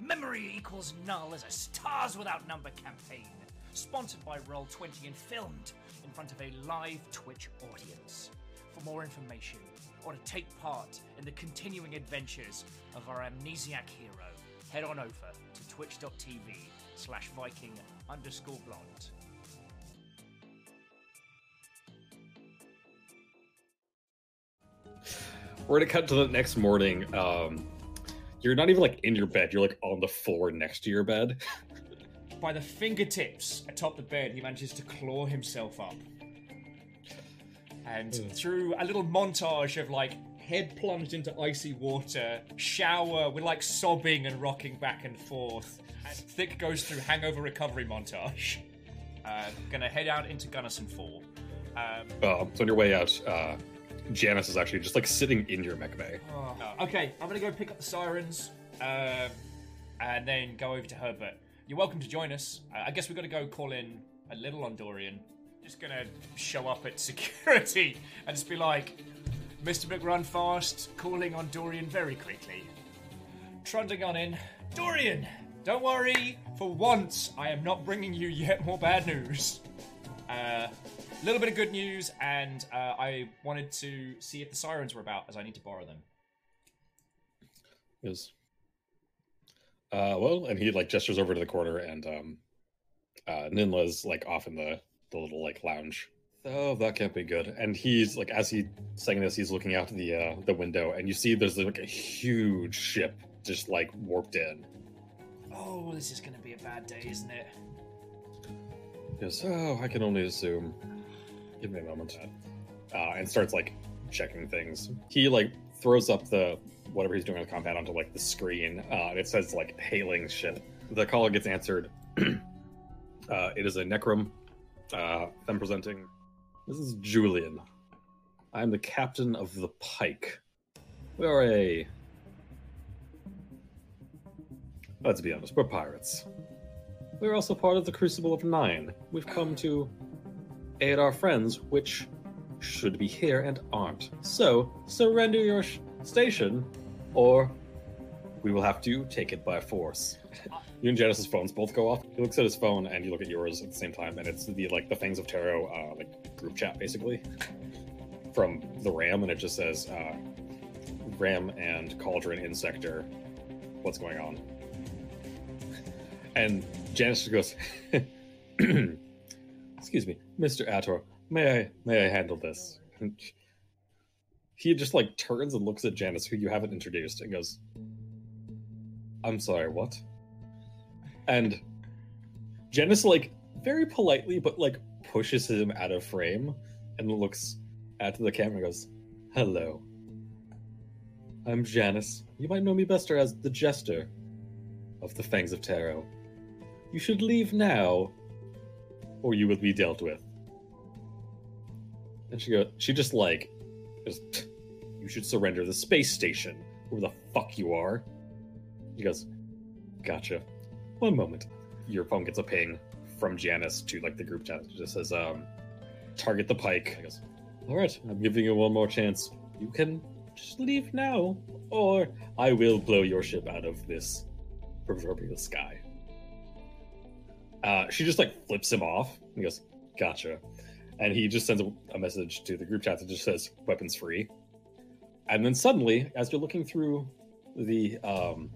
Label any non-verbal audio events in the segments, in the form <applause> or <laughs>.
Memory equals null is a stars without number campaign. Sponsored by Roll20 and filmed in front of a live Twitch audience. For more information or to take part in the continuing adventures of our amnesiac hero, head on over to twitch.tv slash viking underscore blonde. We're gonna cut to the next morning. Um, you're not even like in your bed. You're like on the floor next to your bed. <laughs> By the fingertips atop the bed, he manages to claw himself up. And through a little montage of like head plunged into icy water, shower with like sobbing and rocking back and forth, and Thick goes through hangover recovery montage. Uh, gonna head out into Gunnison Fall. Um, Uh, so on your way out, uh, Janice is actually just like sitting in your mech bay. Oh, okay, I'm gonna go pick up the sirens, um, and then go over to Herbert. You're welcome to join us. Uh, I guess we've got to go call in a little on Dorian. Just gonna show up at <laughs> security and just be like, "Mr. McRunfast, calling on Dorian very quickly." Trundling on in, Dorian. Don't worry. For once, I am not bringing you yet more bad news. A little bit of good news, and uh, I wanted to see if the sirens were about, as I need to borrow them. Yes. uh, well, and he like gestures over to the corner, and um, uh, Ninla's like off in the the little like lounge. Oh, that can't be good. And he's like, as he's saying this, he's looking out the uh, the window, and you see there's like a huge ship just like warped in. Oh, this is going to be a bad day, isn't it? Yes. oh, I can only assume. Give me a moment. Uh, and starts like checking things. He like throws up the whatever he's doing on the compound onto like the screen, uh, it says like hailing ship. The call gets answered. <clears throat> uh, it is a Necrom. Uh, them presenting. This is Julian. I am the captain of the Pike. We are a. Let's be honest, we're pirates. We're also part of the Crucible of Nine. We've come to aid our friends, which should be here and aren't. So, surrender your sh- station, or we will have to take it by force. you and Janice's phones both go off. He looks at his phone, and you look at yours at the same time, and it's the like the Fangs of Tarot uh, like group chat basically from the Ram, and it just says uh, Ram and Cauldron in sector. What's going on? And Janice just goes, <clears throat> "Excuse me, Mister Ator, may I may I handle this?" <laughs> He just like turns and looks at Janice, who you haven't introduced, and goes, "I'm sorry, what?" And Janice like very politely, but like pushes him out of frame and looks at the camera and goes, "Hello, I'm Janice. You might know me better as the Jester of the Fangs of Tarot." You should leave now, or you will be dealt with. And she goes, she just like, you should surrender the space station, where the fuck you are. He goes, gotcha. One moment. Your phone gets a ping from Janice to like the group chat. It just says, um, target the pike. He goes, all right, I'm giving you one more chance. You can just leave now, or I will blow your ship out of this proverbial sky. Uh, she just like flips him off and goes, "Gotcha," and he just sends a, a message to the group chat that just says "weapons free." And then suddenly, as you're looking through the um,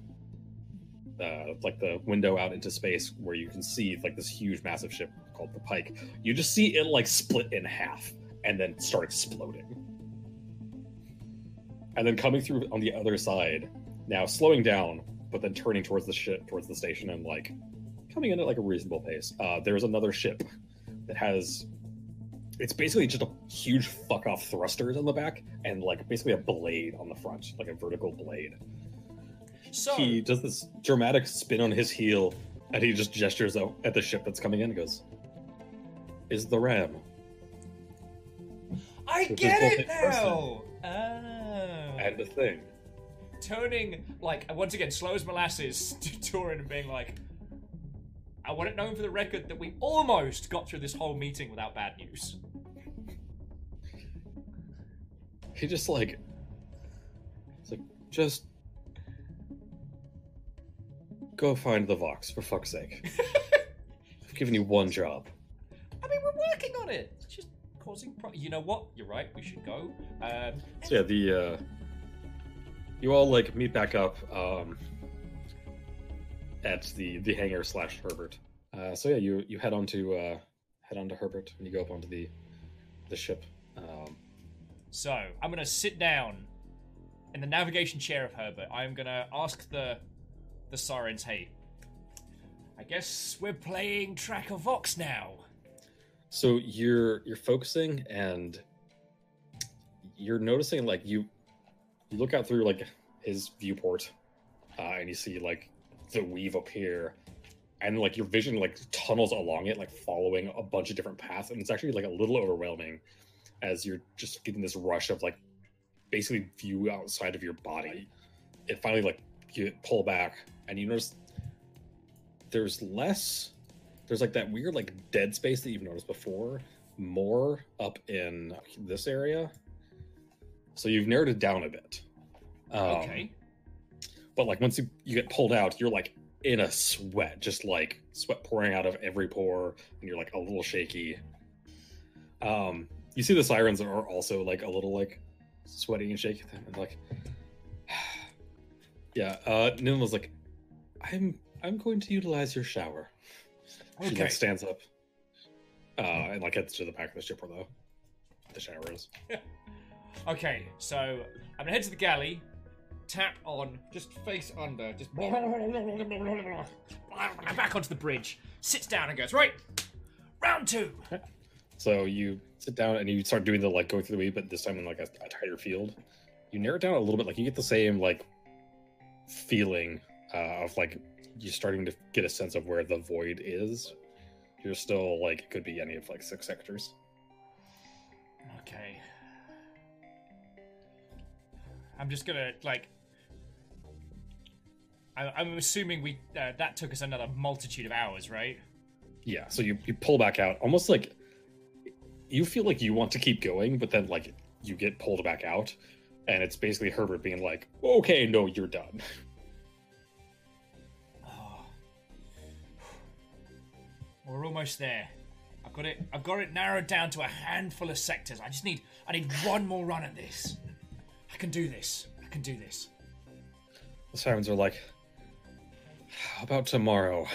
uh, like the window out into space, where you can see like this huge, massive ship called the Pike, you just see it like split in half and then start exploding. And then coming through on the other side, now slowing down, but then turning towards the ship, towards the station, and like coming in at like a reasonable pace. Uh, there's another ship that has. It's basically just a huge fuck off thrusters on the back and like basically a blade on the front, like a vertical blade. So, He does this dramatic spin on his heel and he just gestures out at the ship that's coming in and goes, Is the ram? I Which get it now. Oh. And the thing. turning like once again slow as molasses <laughs> to and being like I want it known for the record that we almost got through this whole meeting without bad news. He just like it's like just go find the Vox for fuck's sake. <laughs> I've given you one job. I mean, we're working on it. It's just causing. Pro- you know what? You're right. We should go. Um, So yeah, the uh, you all like meet back up um, at the the hangar slash Herbert. Uh, so yeah, you you head on to uh, head on to Herbert and you go up onto the the ship. Um, so I'm gonna sit down in the navigation chair of Herbert. I'm gonna ask the the sirens, "Hey, I guess we're playing Track of Vox now." so you're you're focusing and you're noticing like you you look out through like his viewport uh, and you see like the weave up here and like your vision like tunnels along it like following a bunch of different paths and it's actually like a little overwhelming as you're just getting this rush of like basically view outside of your body. It finally like you pull back and you notice there's less there's like that weird like dead space that you've noticed before more up in this area. So you've narrowed it down a bit. Um, okay. But like once you, you get pulled out you're like in a sweat just like sweat pouring out of every pore and you're like a little shaky um you see the sirens are also like a little like sweaty and shaky and like <sighs> yeah uh Nin was like i'm i'm going to utilize your shower Okay. she like stands up uh and like heads to the back of the ship where the the shower is <laughs> Okay. So I'm gonna head to the galley. Tap on, just face under, just back onto the bridge. Sits down and goes right. Round two. So you sit down and you start doing the like going through the weave, but this time in like a, a tighter field. You narrow it down a little bit, like you get the same like feeling uh, of like you're starting to get a sense of where the void is. You're still like it could be any of like six sectors. Okay. I'm just gonna like. I, I'm assuming we uh, that took us another multitude of hours, right? Yeah. So you you pull back out, almost like you feel like you want to keep going, but then like you get pulled back out, and it's basically Herbert being like, "Okay, no, you're done." Oh. <sighs> We're almost there. I've got it. I've got it narrowed down to a handful of sectors. I just need. I need one more run at this. I can do this. I can do this. The sirens are like, "How about tomorrow?"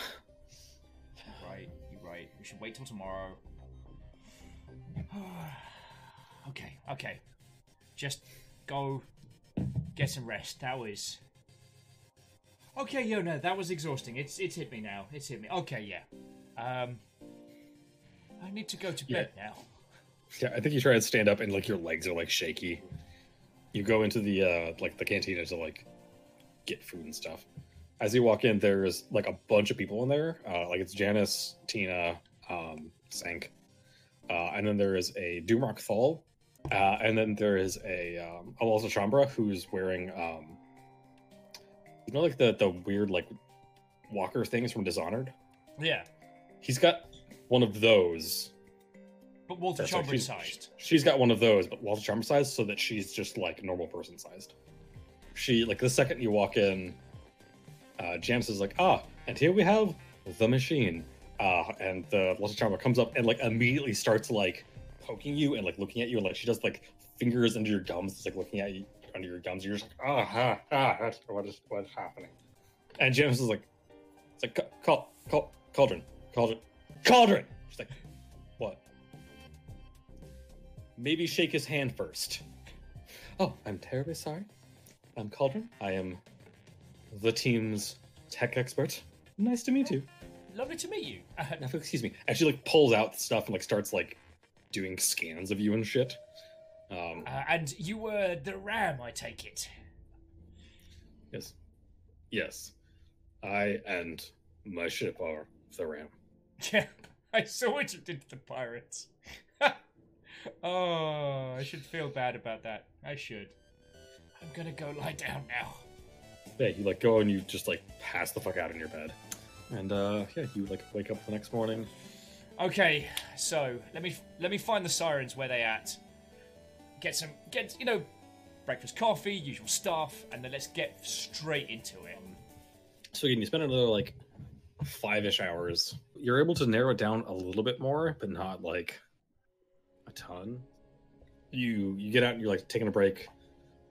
You're right. You're right. We should wait till tomorrow. <sighs> okay. Okay. Just go get some rest. That was. Okay, yo, no, that was exhausting. It's it's hit me now. It's hit me. Okay, yeah. Um, I need to go to bed now. Yeah, I think you try to stand up and like your legs are like shaky. You go into the uh like the cantina to like get food and stuff. As you walk in, there's like a bunch of people in there. Uh like it's Janice, Tina, um, Sank. Uh, and then there is a Doomrock Thal. Uh, and then there is a um Alonso Chambra who's wearing um you know like the the weird like walker things from Dishonored? Yeah, He's got one of those but Walter Chambra she's- sized. She's got one of those, but Walter Chambra sized, so that she's just like normal person sized. She like the second you walk in, uh, Jams is like, ah, and here we have the machine. Uh, and the Walter Charmer comes up and like immediately starts like poking you and like looking at you, and like she does like fingers under your gums, it's like looking at you under your gums. You're just like, ah, ha, ah, that's- what is what's happening? And James is like, it's like, call, call, cauldron, cauldron, cauldron. She's like, what? maybe shake his hand first. Oh, I'm terribly sorry. I'm Cauldron. I am the team's tech expert. Nice to meet you. Lovely to meet you. <laughs> Uh, Excuse me. And she like pulls out stuff and like starts like doing scans of you and shit. Um, uh, and you were the ram, I take it. yes, yes. I and my ship are the Ram. Yeah, <laughs> I saw what you did to the pirates. <laughs> oh, I should feel bad about that. I should. I'm gonna go lie down now. Yeah, you like go and you just like pass the fuck out in your bed, and uh yeah, you like wake up the next morning. Okay, so let me let me find the sirens where they at. Get some get you know breakfast, coffee, usual stuff, and then let's get straight into it. So again, you spend another like five-ish hours. You're able to narrow it down a little bit more, but not like a ton. You you get out and you're like taking a break,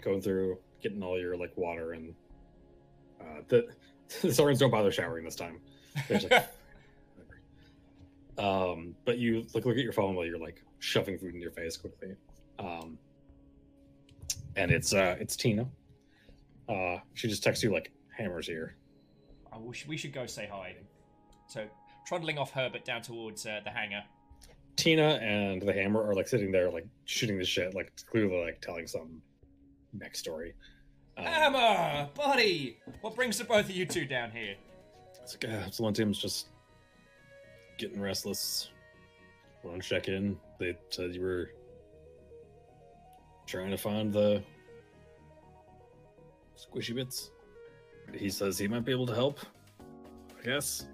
going through, getting all your like water and uh, the <laughs> the sirens don't bother showering this time. Like, <laughs> um, but you like look at your phone while you're like shoving food in your face quickly. Um, and it's uh it's Tina. Uh, she just texts you like hammers here. I wish we should go say hi. So trundling off Herbert down towards uh, the hangar. Tina and the hammer are like sitting there like shooting the shit, like clearly like telling some mech story. Um, Hammer, buddy, what brings the both of you two down here? It's like, uh, just getting restless. Want to check in? They said you were trying to find the squishy bits. He says he might be able to help. I guess.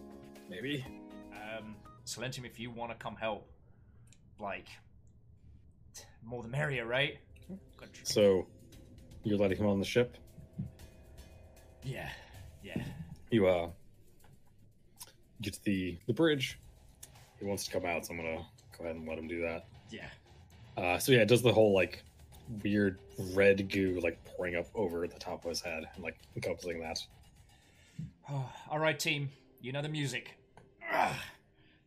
Maybe. Um, Silentium, if you want to come help, like, more the merrier, right? So, you're letting him on the ship? Yeah, yeah. You, uh, get to the, the bridge. He wants to come out, so I'm gonna go ahead and let him do that. Yeah. Uh, so yeah, it does the whole like weird red goo like pouring up over the top of his head and like encompassing that. <sighs> All right, team. You know the music. Ugh.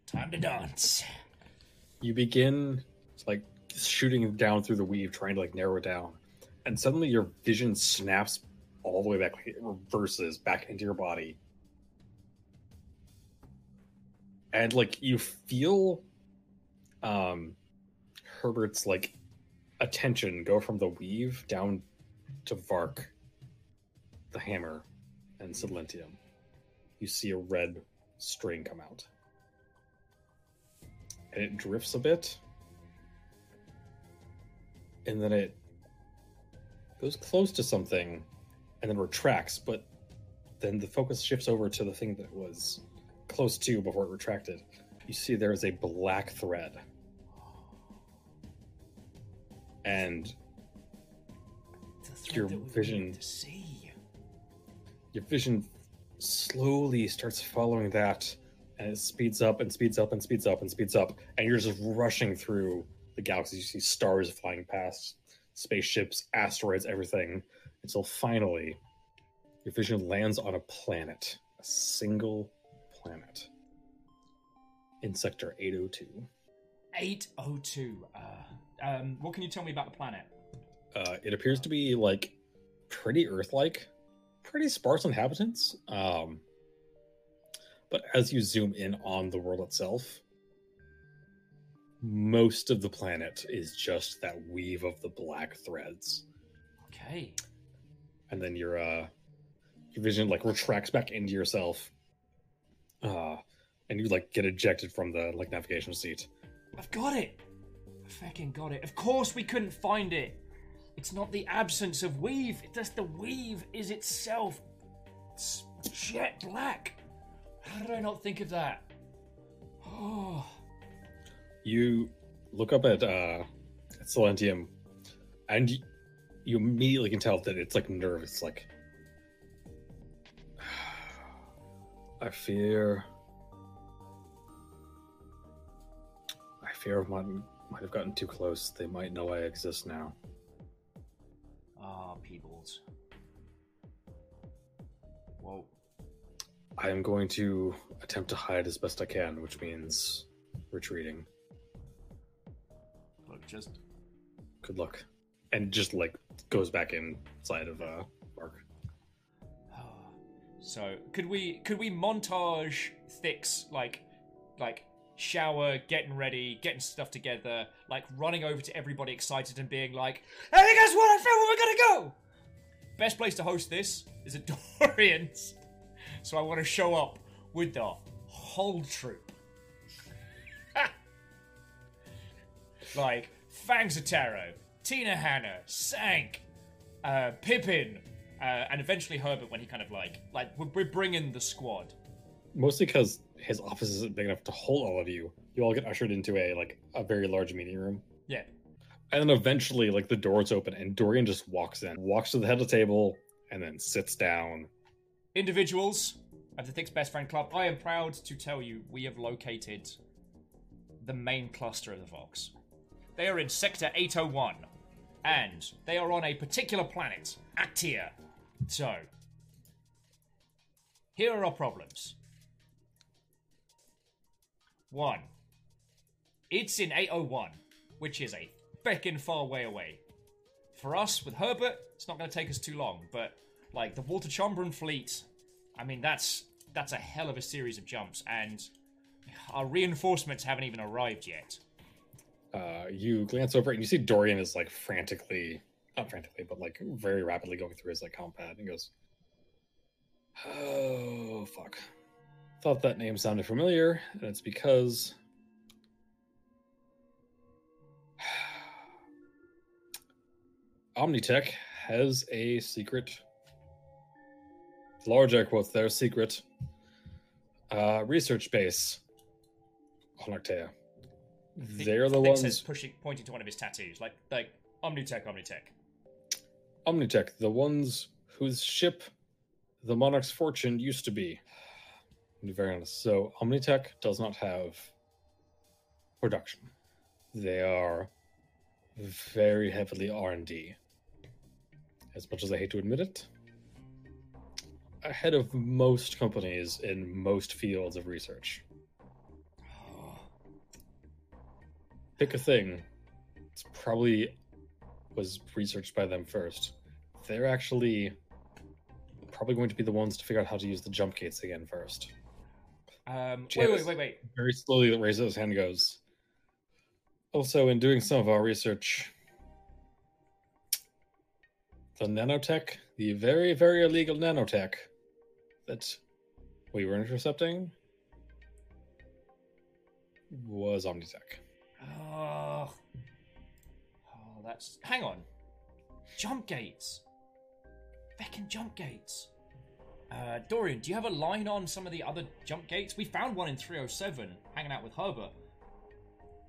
Time to dance. You begin like shooting down through the weave, trying to like narrow it down, and suddenly your vision snaps all the way back, reverses back into your body, and like you feel, um, Herbert's like attention go from the weave down to Vark, the hammer, and Silentium. You see a red string come out. And it drifts a bit. And then it goes close to something and then retracts, but then the focus shifts over to the thing that was close to before it retracted. You see there is a black thread. And Your vision- to see. your vision slowly starts following that and it speeds up and speeds up and speeds up and speeds up and you're just rushing through the galaxy you see stars flying past spaceships asteroids everything until finally your vision lands on a planet a single planet in sector 802 802. Uh, um, what can you tell me about the planet? uh, it appears to be like pretty Earth-like, pretty sparse inhabitants. Um, but as you zoom in on the world itself, most of the planet is just that weave of the black threads, Okay. and then your uh, your vision like retracts back into yourself, uh, and you like get ejected from the like navigation seat. I've got it. I fucking got it. Of course we couldn't find it. It's not the absence of weave. It's just the weave is itself. It's jet black. How did I not think of that? Oh. You look up at uh Silentium and you, you immediately can tell that it's like nervous like <sighs> I fear I fear I might, might have gotten too close. They might know I exist now. Ah, Peebles. Whoa. I am going to attempt to hide as best I can, which means retreating. Just Good luck. And just like goes back inside of uh Mark. <sighs> So could we could we montage Thix like like shower, getting ready, getting stuff together, like running over to everybody excited and being like, Hey guess what? I found where we're gonna go! Best place to host this is at <laughs> Dorian's. So I want to show up with the whole troop. <laughs> like Fangs of Tina Hannah, Sank, uh, Pippin, uh, and eventually Herbert when he kind of like like we're, we're bringing the squad. Mostly because his office isn't big enough to hold all of you. You all get ushered into a like a very large meeting room. Yeah. And then eventually like the doors open and Dorian just walks in, walks to the head of the table, and then sits down. Individuals, of the Thick's Best Friend Club, I am proud to tell you we have located the main cluster of the Vox. They are in Sector 801, and they are on a particular planet, Actia. So, here are our problems. One, it's in 801, which is a feckin' far way away. For us, with Herbert, it's not going to take us too long, but like the Walter Chambron fleet, I mean, that's that's a hell of a series of jumps, and our reinforcements haven't even arrived yet. Uh, you glance over and you see Dorian is like frantically, not frantically, but like very rapidly going through his like compad and goes, "Oh fuck." Thought that name sounded familiar, and it's because <sighs> Omnitech has a secret, large air quotes there, secret uh, research base on Arctea. They're the ones. says pushing, pointing to one of his tattoos, like like Omnitech, Omnitech. Omnitech, the ones whose ship the Monarch's fortune used to be. To be very honest. So Omnitech does not have production. They are very heavily R&D. As much as I hate to admit it, ahead of most companies in most fields of research. Pick a thing. It's probably was researched by them first. They're actually probably going to be the ones to figure out how to use the jump gates again first. Um, wait, wait, wait, wait. Very slowly raises his hand goes. Also, in doing some of our research, the nanotech, the very, very illegal nanotech that we were intercepting was Omnitech. Oh, oh, that's. Hang on. Jump gates. Feckin' jump gates. Uh, Dorian, do you have a line on some of the other jump gates? We found one in 307, hanging out with Herbert.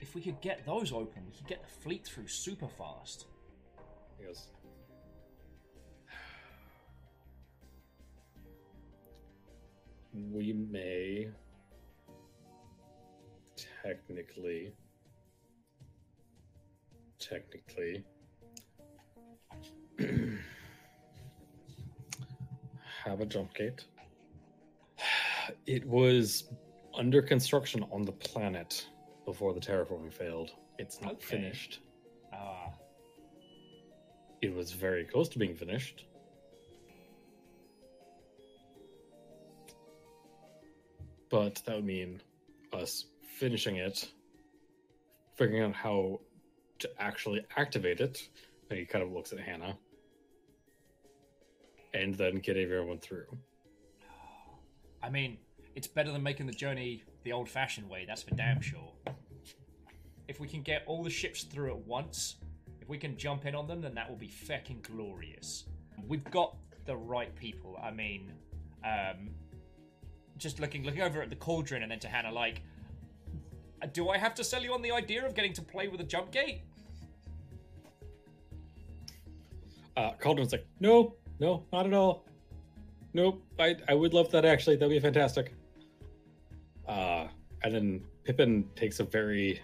If we could get those open, we could get the fleet through super fast. He goes, We may technically, technically, <clears throat> have a jump gate. It was under construction on the planet before the terraforming failed. It's not Okay. finished. Ah, It was very close to being finished. But that would mean us finishing it, figuring out how to actually activate it. And he kind of looks at Hannah. And then get everyone through. I mean, it's better than making the journey the old fashioned way, that's for damn sure. If we can get all the ships through at once, if we can jump in on them, then that will be feckin' glorious. We've got the right people. I mean, um, just looking looking over at the cauldron and then to Hannah, like, do I have to sell you on the idea of getting to play with a jump gate? Uh, Cauldron's like, no, no, not at all. Nope, I, I would love that actually. That'd be fantastic. Uh, and then Pippin takes a very,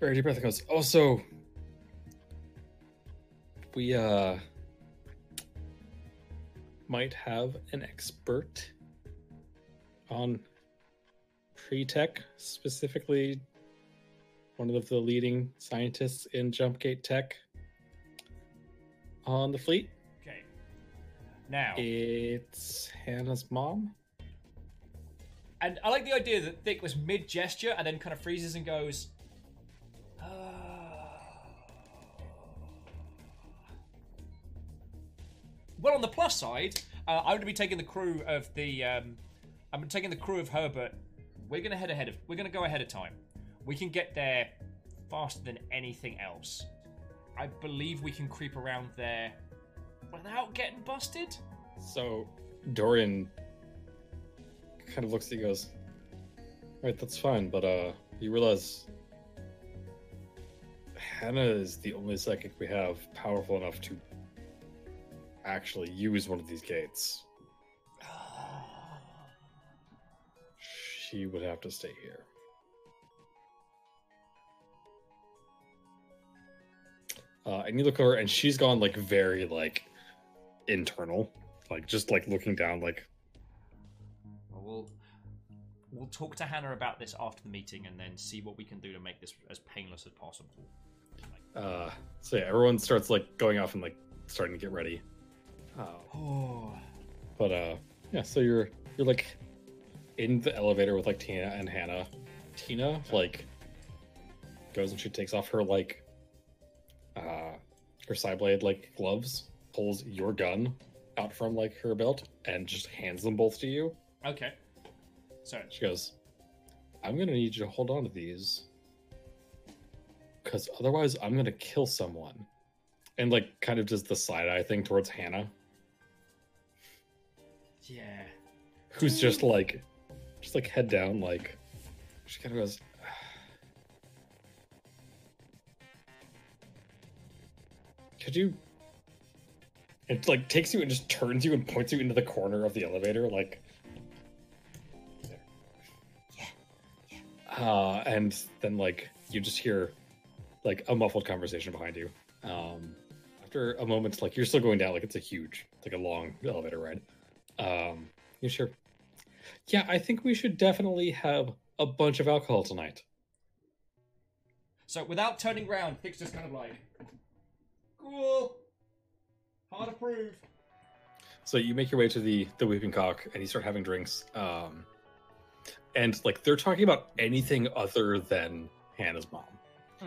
very deep breath and goes, also, we, uh, might have an expert on pre-tech, specifically one of the leading scientists in Jumpgate Tech on the fleet. Okay. Now, It's Hannah's mom. And I like the idea that Thick was mid gesture and then kind of freezes and goes. "Ah." Well, on the plus side, uh, I'm going to be taking the crew of the. Um, I'm taking the crew of Herbert. We're to head ahead of. We're to go ahead of time. We can get there faster than anything else. I believe we can creep around there without getting busted. So Dorian kind of looks you goes, Right, that's fine, but uh you realize Hannah is the only psychic we have powerful enough to actually use one of these gates. She would have to stay here. Uh, and you look over, and she's gone like very like internal, like just like looking down, like Well, we'll we'll talk to Hannah about this after the meeting, and then see what we can do to make this as painless as possible. uh. So yeah, everyone starts like going off and like starting to get ready. Uh, Oh, <sighs> but uh, yeah. So you're you're like in the elevator with like Tina and Hannah. Tina like goes and she takes off her like uh her side blade like gloves, pulls your gun out from like her belt, and just hands them both to you. okay. So She goes, I'm gonna need you to hold on to these. Cause otherwise I'm gonna kill someone. And like kind of just the side eye thing towards Hannah, yeah, who's just like just like head down, like she kind of goes <sighs> Could you it like takes you and just turns you and points you into the corner of the elevator, like uh, and then like you just hear like a muffled conversation behind you. Um, after a moment, like you're still going down, like it's a huge, like a long elevator ride. Um, you sure? Yeah, I think we should definitely have a bunch of alcohol tonight. So without turning round, Thick's just kind of like, cool, hard approved. So you make your way to the the Weeping Cock, and you start having drinks. Um, and like they're talking about anything other than Hannah's mom. Hmm.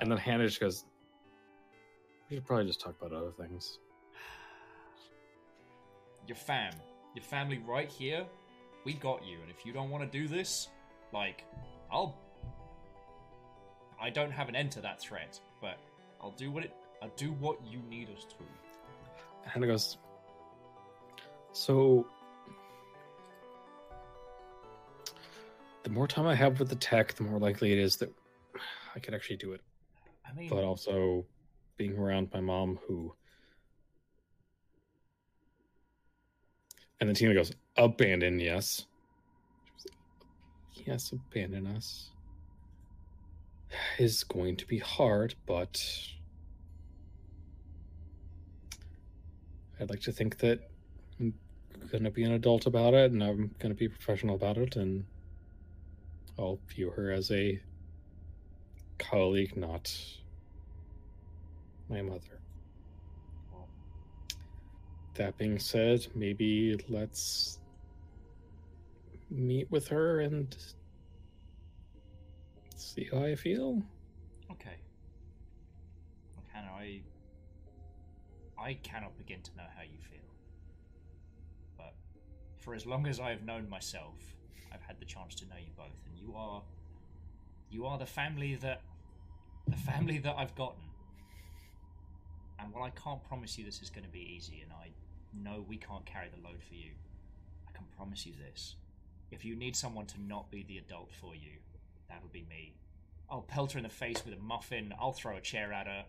And then Hannah just goes, "We should probably just talk about other things." Your fam, your family right here, we got you. And if you don't want to do this, like, I'll. I don't have an end to that threat, but I'll do what it. I'll do what you need us to. Hannah goes, "So." The more time I have with the tech, the more likely it is that I could actually do it. I mean, but also being around my mom who and then tina goes abandon yes yes abandon us is going to be hard but i'd like to think that i'm gonna be an adult about it and i'm gonna be professional about it and i'll view her as a colleague not my mother. That being said, maybe let's meet with her and see how I feel. Okay. Hannah, I. I cannot begin to know how you feel. But for as long as I have known myself, I've had the chance to know you both, and you are. You are the family that. The family that I've gotten. And while I can't promise you this is going to be easy, and I know we can't carry the load for you, I can promise you this. If you need someone to not be the adult for you, that'll be me. I'll pelt her in the face with a muffin. I'll throw a chair at her.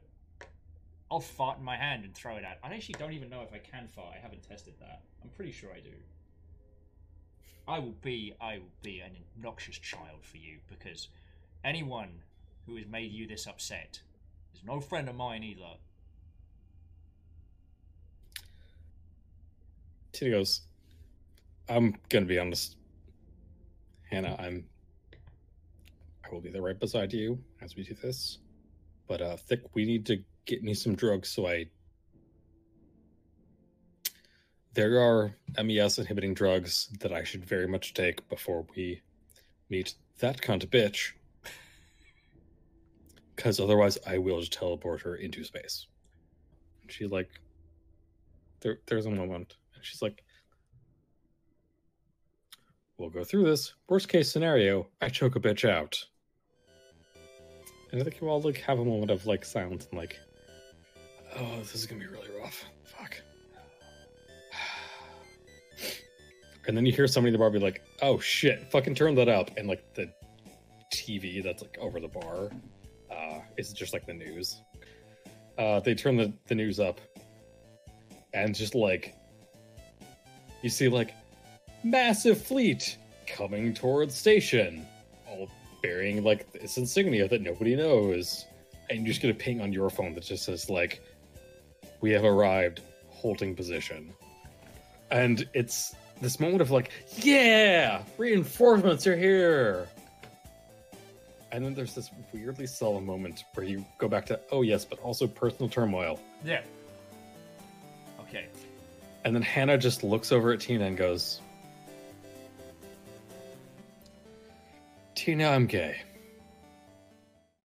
I'll fart in my hand and throw it at. Her. I actually don't even know if I can fart. I haven't tested that. I'm pretty sure I do. I will be. I will be an obnoxious child for you because anyone who has made you this upset is no friend of mine either. Tina goes, I'm gonna be honest. Hannah, I'm I will be there right beside you as we do this. But uh Thick, we need to get me some drugs so I there are MES inhibiting drugs that I should very much take before we meet that cunt bitch. Cause otherwise I will just teleport her into space. She like there there's a moment and she's like We'll go through this. Worst case scenario, I choke a bitch out. And I think you all like have a moment of like silence and like Oh, this is gonna be really rough. Fuck. <sighs> And then you hear somebody in the bar be like, "Oh shit, fucking turn that up!" And like the TV that's like over the bar uh, is just like the news. Uh, they turn the, the news up, and just like you see like massive fleet coming towards station, all bearing like this insignia that nobody knows. And you just get a ping on your phone that just says like, "We have arrived, holding position." And it's this moment of like, "Yeah, reinforcements are here." And then there's this weirdly solemn moment where you go back to, "Oh yes, but also personal turmoil." Yeah. Okay. And then Hannah just looks over at Tina and goes, Tina, I'm gay.